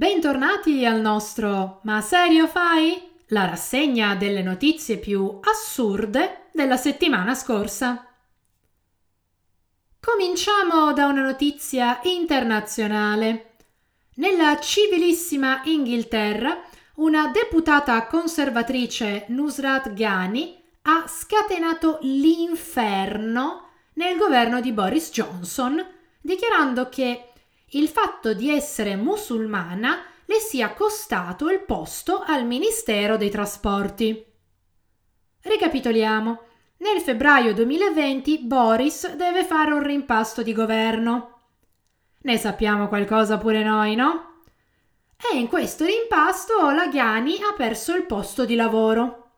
Bentornati al nostro Ma serio fai? La rassegna delle notizie più assurde della settimana scorsa. Cominciamo da una notizia internazionale. Nella civilissima Inghilterra, una deputata conservatrice Nusrat Ghani ha scatenato l'inferno nel governo di Boris Johnson, dichiarando che il fatto di essere musulmana le sia costato il posto al Ministero dei Trasporti. Ricapitoliamo. Nel febbraio 2020 Boris deve fare un rimpasto di governo. Ne sappiamo qualcosa pure noi, no? E in questo rimpasto la Ghani ha perso il posto di lavoro.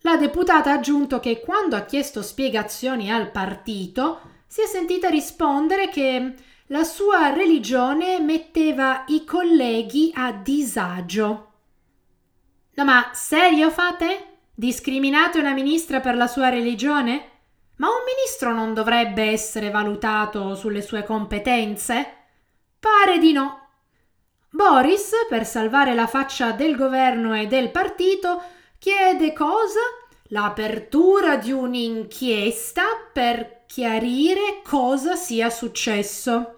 La deputata ha aggiunto che quando ha chiesto spiegazioni al partito si è sentita rispondere che la sua religione metteva i colleghi a disagio. No, ma serio fate? Discriminate una ministra per la sua religione? Ma un ministro non dovrebbe essere valutato sulle sue competenze? Pare di no. Boris, per salvare la faccia del governo e del partito, chiede cosa? L'apertura di un'inchiesta per chiarire cosa sia successo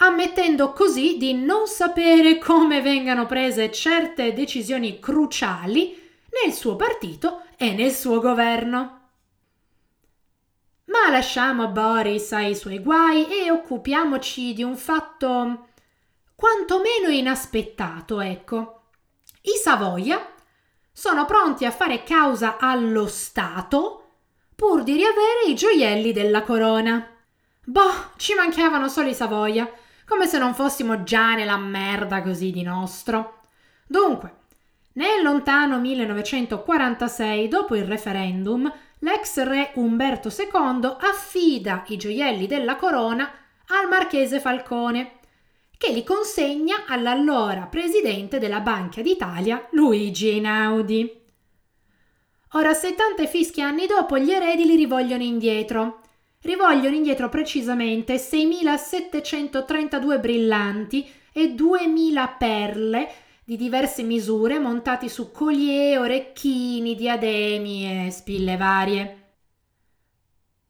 ammettendo così di non sapere come vengano prese certe decisioni cruciali nel suo partito e nel suo governo. Ma lasciamo Boris ai suoi guai e occupiamoci di un fatto quantomeno inaspettato, ecco. I Savoia sono pronti a fare causa allo Stato pur di riavere i gioielli della corona. Boh, ci mancavano solo i Savoia come se non fossimo già nella merda così di nostro. Dunque, nel lontano 1946, dopo il referendum, l'ex re Umberto II affida i gioielli della corona al marchese Falcone, che li consegna all'allora presidente della Banca d'Italia Luigi Einaudi. Ora, 70 fischi anni dopo, gli eredi li rivogliono indietro rivogliono indietro precisamente 6.732 brillanti e 2.000 perle di diverse misure montati su collier, orecchini, diademi e spille varie.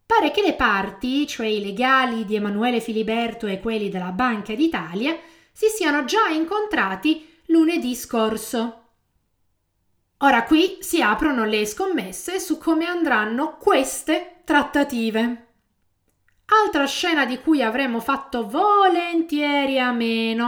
Pare che le parti, cioè i legali di Emanuele Filiberto e quelli della Banca d'Italia, si siano già incontrati lunedì scorso. Ora qui si aprono le scommesse su come andranno queste trattative. Altra scena di cui avremmo fatto volentieri a meno.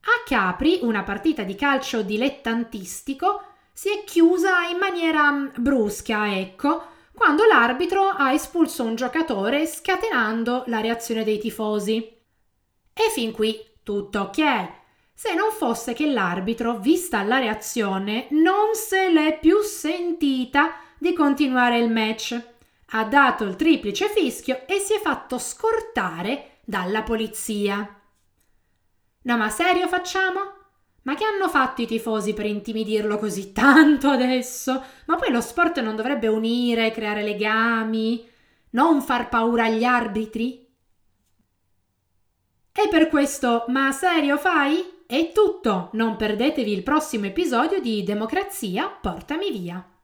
A Capri, una partita di calcio dilettantistico si è chiusa in maniera mm, brusca, ecco, quando l'arbitro ha espulso un giocatore scatenando la reazione dei tifosi. E fin qui tutto ok. Se non fosse che l'arbitro, vista la reazione, non se l'è più sentita di continuare il match ha dato il triplice fischio e si è fatto scortare dalla polizia. No, ma serio facciamo? Ma che hanno fatto i tifosi per intimidirlo così tanto adesso? Ma poi lo sport non dovrebbe unire, creare legami, non far paura agli arbitri? E per questo, ma serio fai? È tutto, non perdetevi il prossimo episodio di Democrazia, portami via.